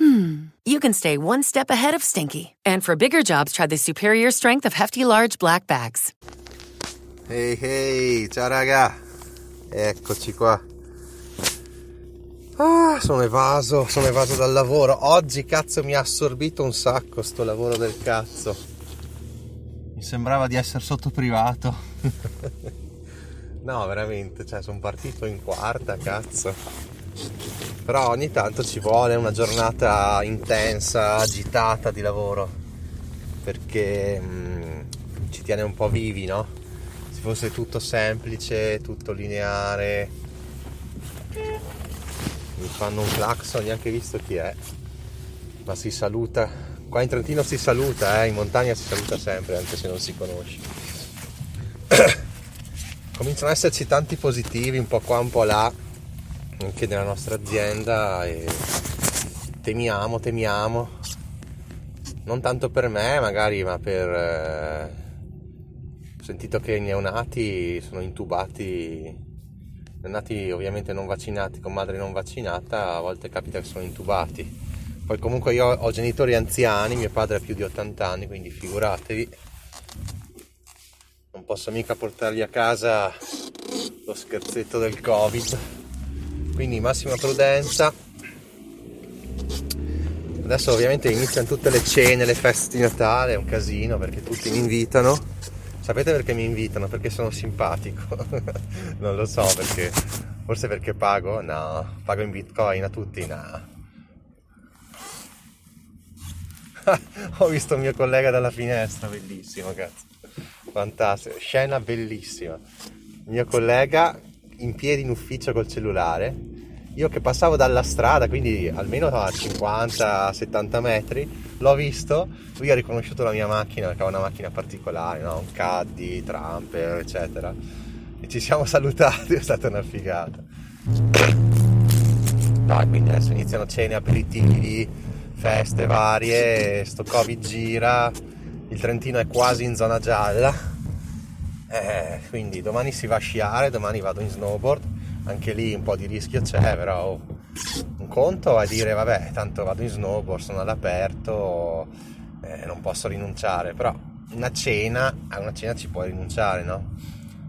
hmm, you can stay one step ahead of stinky. And for bigger jobs, try the superior strength of Hefty Large Black Bags. Ehi hey, ciao raga, eccoci qua. Ah, sono evaso, sono evaso dal lavoro. Oggi cazzo mi ha assorbito un sacco sto lavoro del cazzo. Mi sembrava di essere sotto privato. no, veramente, cioè sono partito in quarta, cazzo. Però ogni tanto ci vuole una giornata intensa, agitata di lavoro. Perché mm, ci tiene un po' vivi, no? Se fosse tutto semplice, tutto lineare. Mi fanno un clacson, neanche visto chi è. Ma si saluta Qua in Trentino si saluta, eh? in montagna si saluta sempre, anche se non si conosce. Cominciano ad esserci tanti positivi, un po' qua, un po' là, anche nella nostra azienda e temiamo, temiamo. Non tanto per me, magari, ma per... Eh... Ho sentito che i neonati sono intubati, neonati ovviamente non vaccinati con madre non vaccinata, a volte capita che sono intubati poi comunque io ho genitori anziani, mio padre ha più di 80 anni, quindi figuratevi. Non posso mica portargli a casa lo scherzetto del Covid. Quindi massima prudenza. Adesso ovviamente iniziano tutte le cene, le feste di Natale, è un casino perché tutti mi invitano. Sapete perché mi invitano? Perché sono simpatico. non lo so perché. Forse perché pago? No, pago in bitcoin a tutti? No ho visto il mio collega dalla finestra, bellissimo, cazzo. Fantastico, scena bellissima. Mio collega in piedi in ufficio col cellulare. Io che passavo dalla strada, quindi almeno a 50-70 metri, l'ho visto, lui ha riconosciuto la mia macchina, perché aveva una macchina particolare, no? un caddy, tramper, eccetera. E ci siamo salutati, è stata una figata. Dai, quindi adesso iniziano cene, aperitivi, feste varie, sto Covid gira, il Trentino è quasi in zona gialla, eh, quindi domani si va a sciare, domani vado in snowboard, anche lì un po' di rischio c'è, però un conto è dire vabbè, tanto vado in snowboard, sono all'aperto, eh, non posso rinunciare, però una cena, a una cena ci puoi rinunciare, no?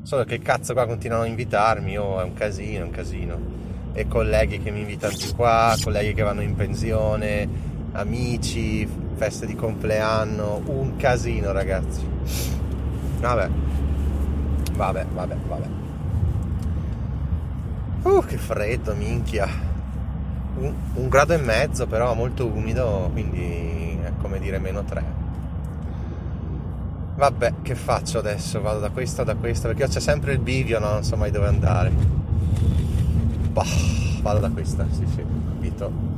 Solo che cazzo qua continuano a invitarmi, oh, è un casino, è un casino. E colleghi che mi invitano di qua, colleghi che vanno in pensione, amici, feste di compleanno, un casino ragazzi. Vabbè, vabbè, vabbè, vabbè. Uh, che freddo, minchia. Un, un, grado e mezzo però, molto umido, quindi è come dire meno 3. Vabbè, che faccio adesso? Vado da questa o da questa? Perché c'è sempre il bivio, no? Non so mai dove andare. Bah, vado da questa, sì, sì, capito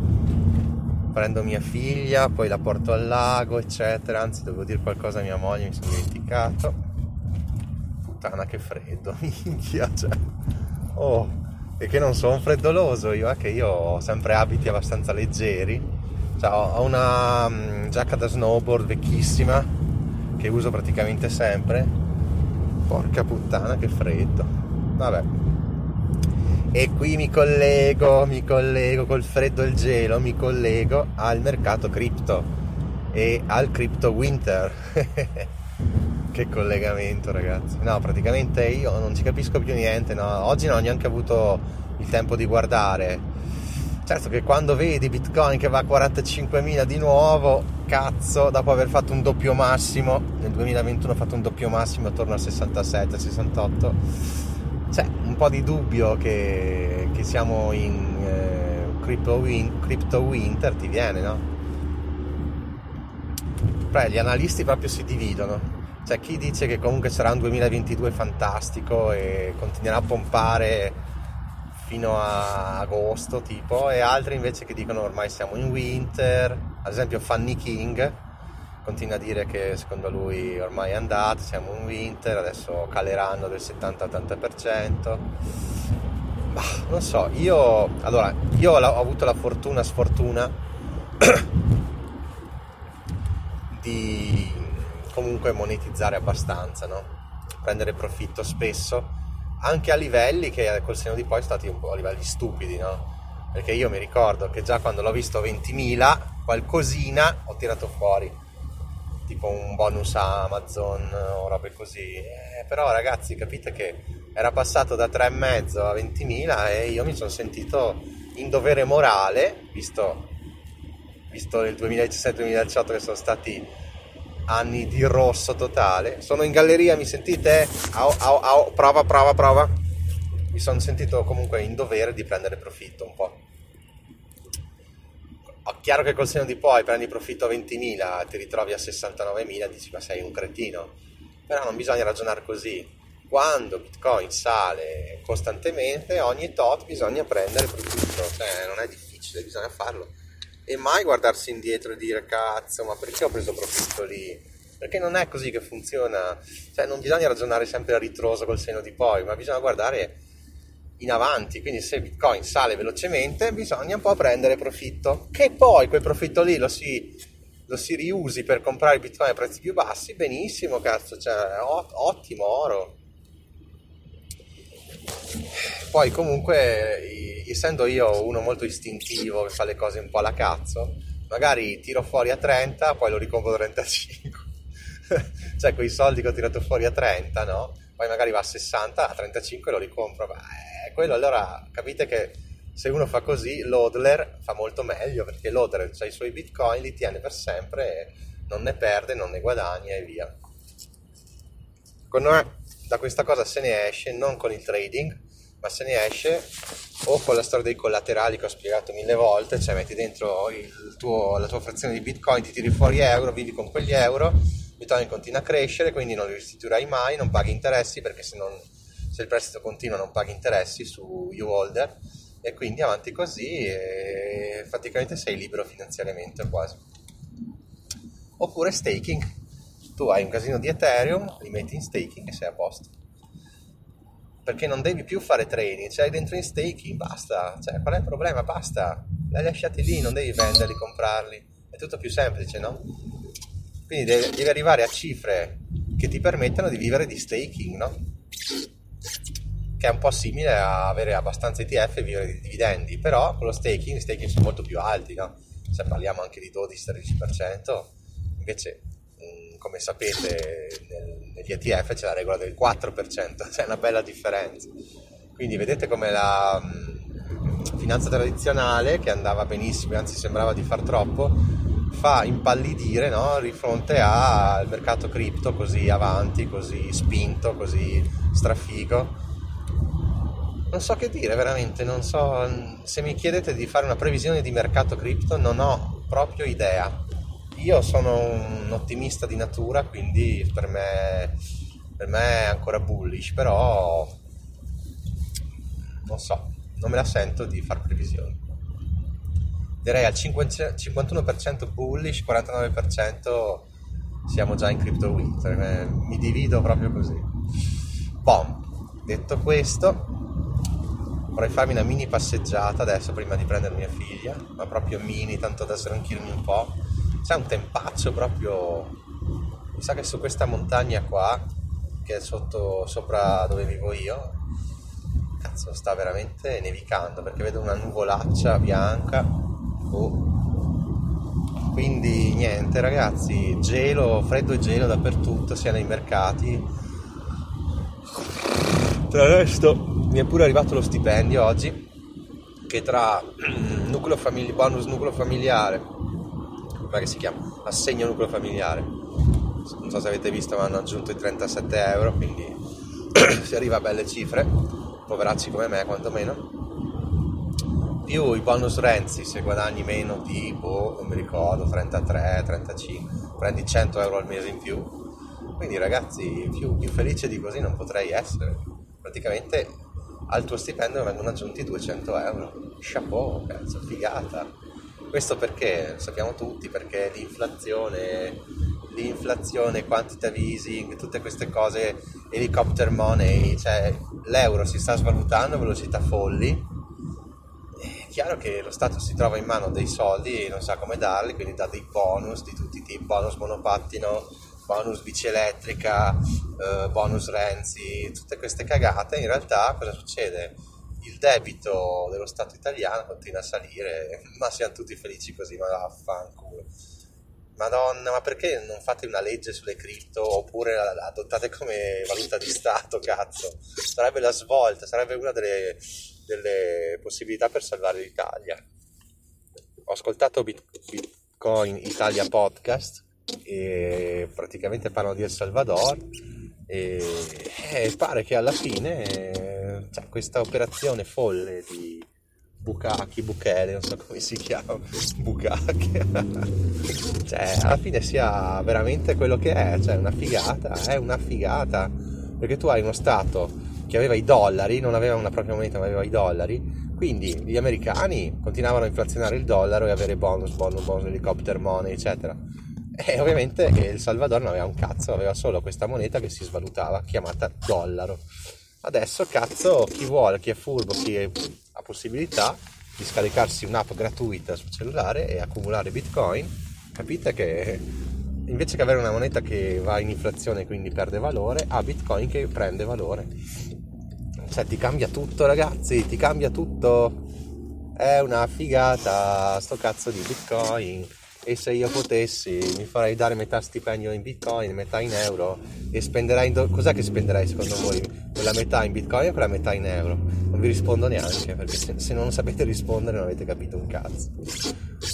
prendo mia figlia, poi la porto al lago, eccetera. Anzi, dovevo dire qualcosa a mia moglie, mi sono dimenticato. Puttana che freddo, minchia, cioè. Oh, e che non sono freddoloso io, eh, che io ho sempre abiti abbastanza leggeri. Cioè, ho una um, giacca da snowboard vecchissima che uso praticamente sempre. Porca puttana che freddo. Vabbè, e qui mi collego, mi collego col freddo e il gelo, mi collego al mercato cripto e al crypto winter. che collegamento ragazzi. No, praticamente io non ci capisco più niente, no? Oggi non ho neanche avuto il tempo di guardare. Certo che quando vedi Bitcoin che va a 45.000 di nuovo, cazzo, dopo aver fatto un doppio massimo, nel 2021 ho fatto un doppio massimo attorno a 67, 68 c'è un po' di dubbio che, che siamo in eh, crypto, win, crypto winter, ti viene, no? Beh, gli analisti proprio si dividono. C'è chi dice che comunque sarà un 2022 fantastico e continuerà a pompare fino a agosto tipo e altri invece che dicono ormai siamo in winter ad esempio Fanny King continua a dire che secondo lui ormai è andato, siamo un winter, adesso caleranno del 70-80%. Ma non so, io allora, io ho avuto la fortuna, sfortuna di comunque monetizzare abbastanza, no? Prendere profitto spesso, anche a livelli che col seno di poi sono stati un po' a livelli stupidi, no? Perché io mi ricordo che già quando l'ho visto 20.000, qualcosina ho tirato fuori tipo un bonus a Amazon o robe così. Eh, però ragazzi capite che era passato da 3,5 a 20.000 e io mi sono sentito in dovere morale, visto, visto il 2017-2018 che sono stati anni di rosso totale. Sono in galleria, mi sentite? Au, au, au, prova, prova, prova. Mi sono sentito comunque in dovere di prendere profitto un po' chiaro che col seno di poi prendi profitto a 20.000, ti ritrovi a 69.000, dici ma sei un cretino. Però non bisogna ragionare così. Quando Bitcoin sale costantemente, ogni tot bisogna prendere profitto. Cioè, non è difficile, bisogna farlo. E mai guardarsi indietro e dire cazzo, ma perché ho preso profitto lì? Perché non è così che funziona. Cioè, non bisogna ragionare sempre a ritroso col seno di poi, ma bisogna guardare in avanti, quindi se Bitcoin sale velocemente bisogna un po' prendere profitto, che poi quel profitto lì lo si, lo si riusi per comprare Bitcoin a prezzi più bassi, benissimo cazzo, cioè ottimo oro. Poi comunque, essendo io uno molto istintivo che fa le cose un po' alla cazzo, magari tiro fuori a 30, poi lo ricompro a 35. cioè quei soldi che ho tirato fuori a 30, no? Poi magari va a 60, a 35 lo ricompro. Beh, quello allora capite che se uno fa così, l'hodler fa molto meglio perché l'hodler ha i suoi bitcoin, li tiene per sempre e non ne perde, non ne guadagna e via. Secondo me da questa cosa se ne esce non con il trading, ma se ne esce o con la storia dei collaterali che ho spiegato mille volte, cioè metti dentro tuo, la tua frazione di bitcoin, ti tiri fuori euro, vivi con quegli euro, bitcoin continua a crescere, quindi non li restituirai mai, non paghi interessi perché se non se il prestito continua non paghi interessi su U-Holder e quindi avanti così e praticamente sei libero finanziariamente quasi. Oppure staking, tu hai un casino di Ethereum, li metti in staking e sei a posto. Perché non devi più fare trading, c'hai dentro in staking, basta, cioè qual è il problema? Basta, li hai lasciati lì, non devi venderli, comprarli, è tutto più semplice, no? Quindi devi, devi arrivare a cifre che ti permettano di vivere di staking, no? che è un po' simile a avere abbastanza ETF e vivere di dividendi, però con lo staking, i staking sono molto più alti, no? se parliamo anche di 12-13%, invece come sapete negli ETF c'è la regola del 4%, c'è una bella differenza. Quindi vedete come la finanza tradizionale, che andava benissimo, anzi sembrava di far troppo, fa impallidire no? di fronte al mercato cripto così avanti, così spinto, così strafigo non so che dire veramente, non so, se mi chiedete di fare una previsione di mercato cripto non ho proprio idea. Io sono un ottimista di natura, quindi per me, per me è ancora bullish, però non so, non me la sento di fare previsioni. Direi al 51% bullish, 49% siamo già in crypto winter, mi divido proprio così. Bom, detto questo, vorrei farmi una mini passeggiata adesso prima di prendere mia figlia, ma proprio mini, tanto da sranchirmi un po'. C'è un tempaccio proprio, mi sa che su questa montagna qua, che è sotto, sopra dove vivo io, cazzo sta veramente nevicando perché vedo una nuvolaccia bianca. Oh. Quindi niente ragazzi, gelo, freddo e gelo dappertutto, sia nei mercati. Tra resto mi è pure arrivato lo stipendio oggi che tra nucleo famili- bonus nucleo familiare come si chiama? assegno nucleo familiare non so se avete visto ma hanno aggiunto i 37 euro quindi si arriva a belle cifre poveracci come me quantomeno più i bonus Renzi se guadagni meno di boh, non mi ricordo 33, 35 prendi 100 euro al mese in più quindi ragazzi più, più felice di così non potrei essere praticamente al tuo stipendio vengono aggiunti 200 euro. Chapeau, cazzo, figata. Questo perché, sappiamo tutti, perché l'inflazione l'inflazione, quantitative easing, tutte queste cose, helicopter money, cioè l'euro si sta svalutando a velocità folli. È chiaro che lo Stato si trova in mano dei soldi e non sa come darli, quindi dà dei bonus di tutti i tipi, bonus monopattino, bonus bici elettrica, eh, bonus Renzi, tutte queste cagate. In realtà cosa succede? Il debito dello Stato italiano continua a salire, ma siamo tutti felici così, ma vaffanculo. Madonna, ma perché non fate una legge sulle cripto oppure la adottate come valuta di Stato, cazzo? Sarebbe la svolta, sarebbe una delle, delle possibilità per salvare l'Italia. Ho ascoltato Bitcoin Italia Podcast e praticamente parlano di El Salvador e, e pare che alla fine cioè, questa operazione folle di Bukaki, Bukele, non so come si chiama, Bukaki, cioè alla fine sia veramente quello che è, cioè una figata, è una figata, perché tu hai uno Stato che aveva i dollari, non aveva una propria moneta ma aveva i dollari, quindi gli americani continuavano a inflazionare il dollaro e avere bonus, bonus, bonus, helicopter money, eccetera. E ovviamente il Salvador non aveva un cazzo, aveva solo questa moneta che si svalutava, chiamata dollaro. Adesso, cazzo, chi vuole, chi è furbo, chi ha possibilità di scaricarsi un'app gratuita sul cellulare e accumulare bitcoin, capite che invece che avere una moneta che va in inflazione e quindi perde valore, ha bitcoin che prende valore. Cioè ti cambia tutto ragazzi, ti cambia tutto. È una figata sto cazzo di bitcoin e se io potessi mi farei dare metà stipendio in bitcoin, metà in euro e spenderei do- cos'è che spenderei secondo voi? Quella metà in bitcoin o quella metà in euro? Non vi rispondo neanche perché se, se non sapete rispondere non avete capito un cazzo.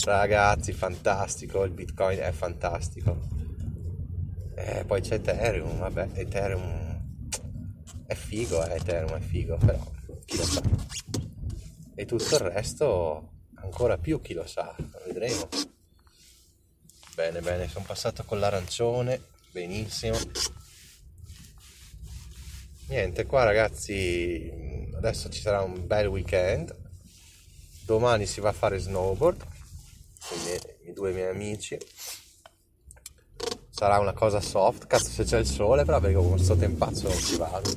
Ragazzi, fantastico, il bitcoin è fantastico. E poi c'è Ethereum, vabbè, Ethereum è figo, eh, Ethereum è figo, però chi lo sa. E tutto il resto ancora più chi lo sa, vedremo. Bene, bene, sono passato con l'arancione, benissimo. Niente, qua ragazzi, adesso ci sarà un bel weekend. Domani si va a fare snowboard con i due miei amici. Sarà una cosa soft, cazzo se c'è il sole, però perché con questo tempazzo non ci vado.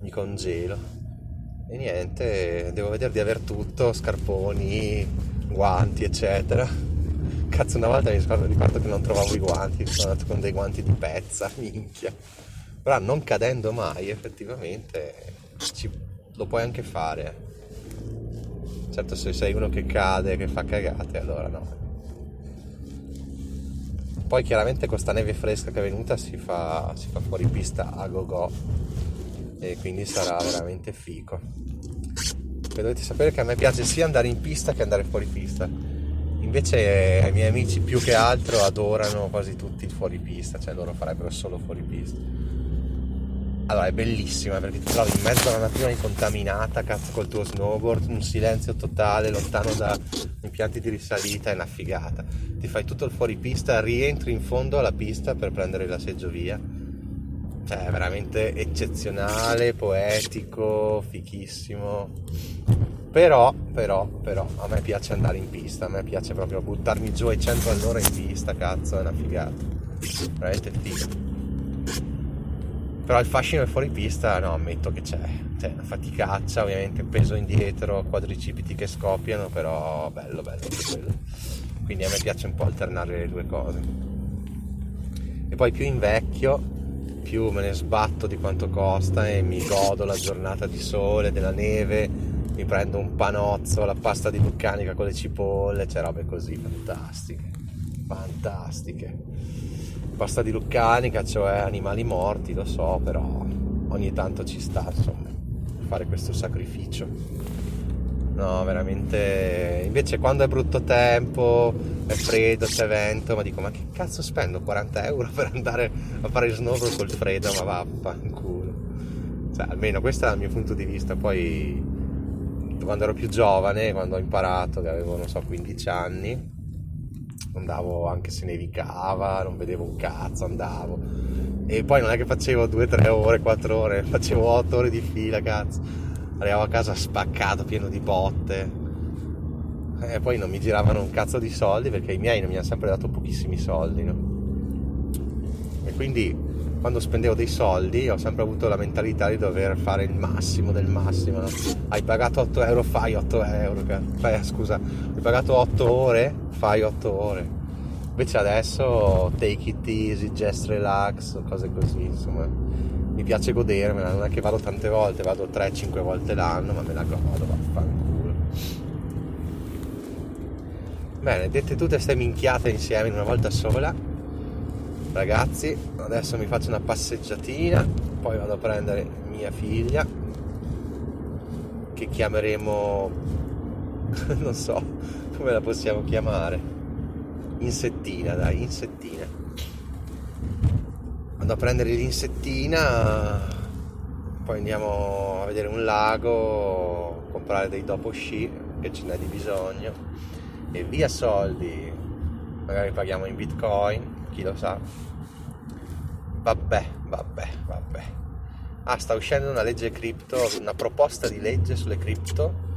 Mi congelo. E niente, devo vedere di aver tutto, scarponi, guanti, eccetera Cazzo, una volta mi ricordo che non trovavo i guanti, sono andato con dei guanti di pezza, minchia. Però non cadendo mai, effettivamente, ci, lo puoi anche fare. Certo, se sei uno che cade, che fa cagate, allora no. Poi chiaramente questa neve fresca che è venuta si fa, si fa fuori pista a go go e quindi sarà veramente fico. E dovete sapere che a me piace sia andare in pista che andare fuori pista Invece i miei amici più che altro adorano quasi tutti il fuoripista, cioè loro farebbero solo fuoripista. Allora è bellissima perché ti trovi in mezzo alla natura incontaminata, cazzo col tuo snowboard, un silenzio totale, lontano da impianti di risalita, è una figata. Ti fai tutto il fuoripista, rientri in fondo alla pista per prendere la seggiovia. Cioè è veramente eccezionale, poetico, fichissimo però, però, però, a me piace andare in pista, a me piace proprio buttarmi giù ai 100 all'ora in pista, cazzo, è una figata. Veramente figa. Però il fascino del fuoripista, no, ammetto che c'è. C'è una faticaccia, ovviamente, peso indietro, quadricipiti che scoppiano, però bello, bello quello. Quindi a me piace un po' alternare le due cose. E poi più invecchio, più me ne sbatto di quanto costa e mi godo la giornata di sole, della neve, mi prendo un panozzo, la pasta di vulcanica con le cipolle, c'è robe così fantastiche, fantastiche. Pasta di vulcanica, cioè animali morti, lo so, però ogni tanto ci sta, insomma, fare questo sacrificio. No, veramente. Invece quando è brutto tempo, è freddo, c'è vento, ma dico, ma che cazzo spendo 40 euro per andare a fare snowboard col freddo? Ma vaffanculo. Cioè, almeno questo è il mio punto di vista, poi quando ero più giovane, quando ho imparato, che avevo, non so, 15 anni, andavo anche se nevicava, non vedevo un cazzo, andavo. E poi non è che facevo 2-3 ore, 4 ore, facevo 8 ore di fila, cazzo. Arrivavo a casa spaccato, pieno di botte. E poi non mi giravano un cazzo di soldi perché i miei non mi hanno sempre dato pochissimi soldi, no? quindi quando spendevo dei soldi ho sempre avuto la mentalità di dover fare il massimo del massimo. No? Hai pagato 8 euro, fai 8 euro. Fai, scusa, hai pagato 8 ore, fai 8 ore. Invece adesso take it easy, just relax, cose così, insomma. Mi piace godermela, non è che vado tante volte, vado 3-5 volte l'anno, ma me la godo, vaffanculo. Bene, dette tutte queste minchiate insieme in una volta sola, ragazzi adesso mi faccio una passeggiatina poi vado a prendere mia figlia che chiameremo non so come la possiamo chiamare. Insettina dai insettina. Vado a prendere l'insettina poi andiamo a vedere un lago comprare dei dopo sci che ce n'è di bisogno e via soldi. Magari paghiamo in bitcoin chi lo sa. Vabbè, vabbè, vabbè. Ah, sta uscendo una legge cripto, una proposta di legge sulle cripto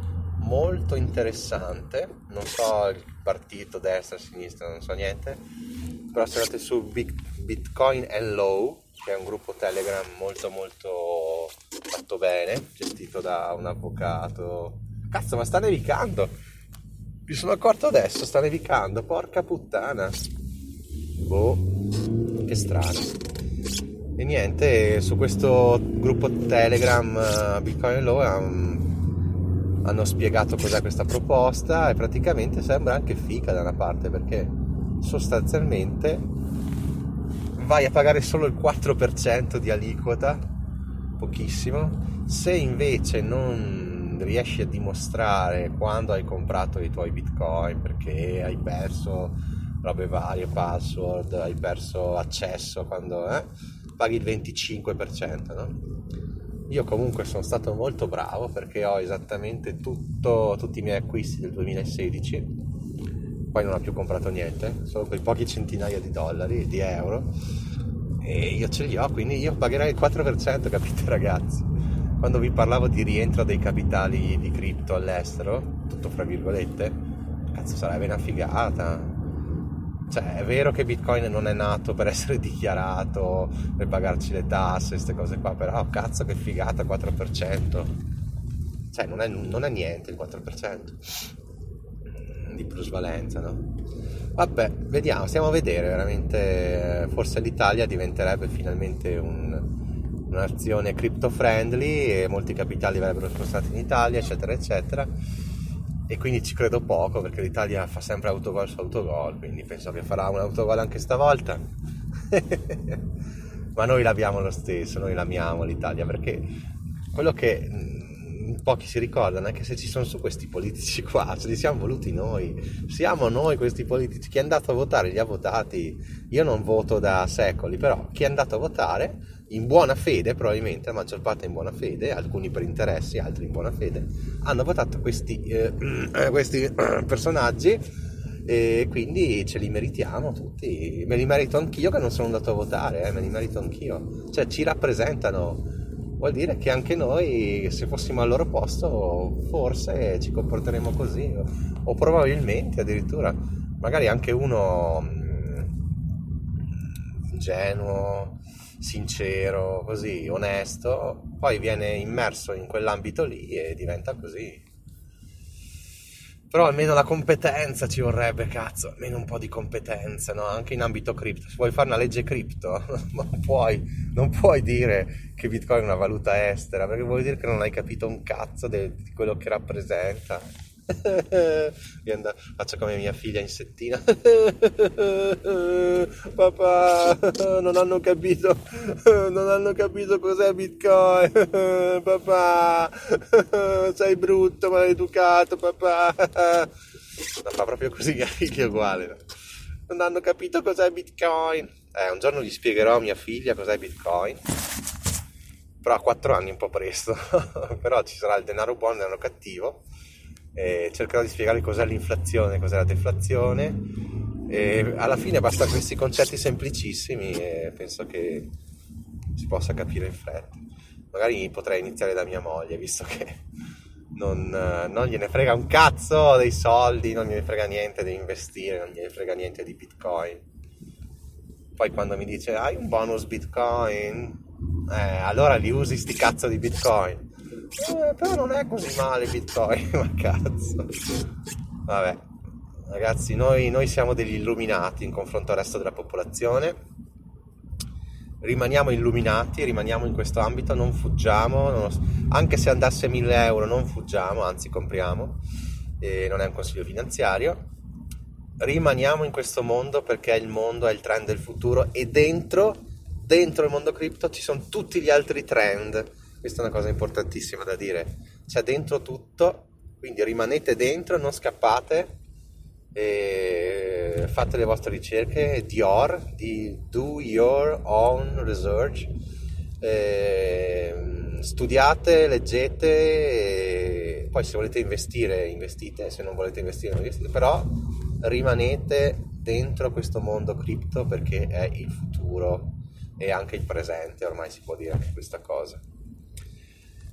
molto interessante. Non so il partito, destra, sinistra, non so niente. Però se andate su Bitcoin and Law, che è un gruppo Telegram molto molto fatto bene, gestito da un avvocato. Cazzo, ma sta nevicando! Mi sono accorto adesso, sta nevicando, porca puttana. Boh, che strano. E niente, su questo gruppo Telegram uh, Bitcoin Law um, hanno spiegato cos'è questa proposta e praticamente sembra anche fica da una parte perché sostanzialmente vai a pagare solo il 4% di aliquota, pochissimo, se invece non riesci a dimostrare quando hai comprato i tuoi bitcoin perché hai perso robe varie, password, hai perso accesso quando eh, paghi il 25%, no? Io comunque sono stato molto bravo perché ho esattamente tutto, tutti i miei acquisti del 2016, poi non ho più comprato niente, solo quei pochi centinaia di dollari, di euro, e io ce li ho, quindi io pagherai il 4%, capite ragazzi? Quando vi parlavo di rientro dei capitali di cripto all'estero, tutto fra virgolette, cazzo sarebbe una figata, cioè, è vero che Bitcoin non è nato per essere dichiarato, per pagarci le tasse, queste cose qua, però cazzo che figata, 4%. Cioè, non è, non è niente il 4% di plusvalenza, no? Vabbè, vediamo, stiamo a vedere veramente, forse l'Italia diventerebbe finalmente un, un'azione crypto friendly e molti capitali verrebbero spostati in Italia, eccetera, eccetera e quindi ci credo poco perché l'Italia fa sempre autogol su autogol, quindi penso che farà un autogol anche stavolta. Ma noi l'abbiamo lo stesso, noi l'amiamo l'Italia perché quello che mm, pochi si ricordano è che se ci sono su questi politici qua, ce li siamo voluti noi, siamo noi questi politici, chi è andato a votare li ha votati, io non voto da secoli, però chi è andato a votare in buona fede, probabilmente la maggior parte in buona fede, alcuni per interessi, altri in buona fede, hanno votato questi, eh, questi personaggi e quindi ce li meritiamo tutti. Me li merito anch'io che non sono andato a votare, eh, me li merito anch'io. Cioè ci rappresentano. Vuol dire che anche noi, se fossimo al loro posto, forse ci comporteremo così, o probabilmente addirittura, magari anche uno mm, ingenuo, sincero, così onesto, poi viene immerso in quell'ambito lì e diventa così. Però almeno la competenza ci vorrebbe, cazzo, almeno un po' di competenza, no? Anche in ambito cripto. Se vuoi fare una legge cripto, non puoi, non puoi dire che Bitcoin è una valuta estera, perché vuol dire che non hai capito un cazzo di quello che rappresenta faccio come mia figlia in settina. Papà non hanno capito non hanno capito cos'è bitcoin. Papà sei brutto maleducato papà. No, fa proprio così mia figlia uguale non hanno capito cos'è bitcoin. Eh, un giorno gli spiegherò a mia figlia cos'è bitcoin. Però a 4 anni un po' presto. Però ci sarà il denaro buono e il denaro cattivo e cercherò di spiegare cos'è l'inflazione, cos'è la deflazione e alla fine basta questi concetti semplicissimi e penso che si possa capire in fretta. Magari potrei iniziare da mia moglie, visto che non, non, gliene frega un cazzo dei soldi, non gliene frega niente di investire, non gliene frega niente di bitcoin. Poi quando mi dice hai un bonus bitcoin, eh, allora li usi sti cazzo di bitcoin. Eh, però non è così male bitcoin, ma cazzo. Vabbè, ragazzi, noi, noi siamo degli illuminati in confronto al resto della popolazione. Rimaniamo illuminati, rimaniamo in questo ambito, non fuggiamo, non, anche se andasse a 1000 euro non fuggiamo, anzi compriamo, e non è un consiglio finanziario, rimaniamo in questo mondo perché il mondo è il trend del futuro e dentro, dentro il mondo cripto ci sono tutti gli altri trend, questa è una cosa importantissima da dire, c'è dentro tutto, quindi rimanete dentro, non scappate, fate le vostre ricerche. Dior di Do Your Own Research. E studiate, leggete poi se volete investire investite. Se non volete investire non investite. Però rimanete dentro questo mondo cripto perché è il futuro e anche il presente ormai si può dire anche questa cosa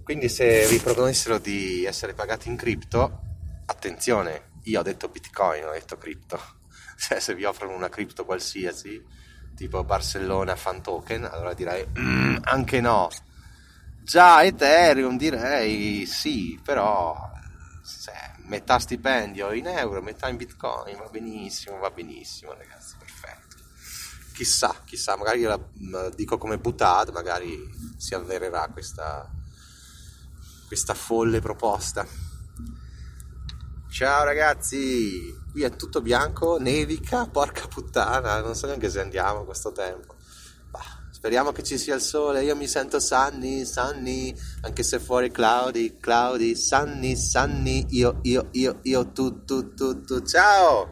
quindi se vi proponessero di essere pagati in cripto attenzione io ho detto bitcoin, ho detto cripto. Cioè, se vi offrono una cripto qualsiasi, tipo Barcellona fan token, allora direi mm, anche no. Già Ethereum direi sì, però se, metà stipendio in euro, metà in bitcoin, va benissimo, va benissimo ragazzi, perfetto. Chissà, chissà, magari la mm, dico come butad, magari si avvererà questa, questa folle proposta. Ciao ragazzi, qui è tutto bianco, nevica, porca puttana, non so neanche se andiamo a questo tempo. Bah, speriamo che ci sia il sole, io mi sento sunny, sunny, anche se fuori cloudy, cloudy, sunny, sunny, io, io, io, io, tu, tu, tu, tu, ciao!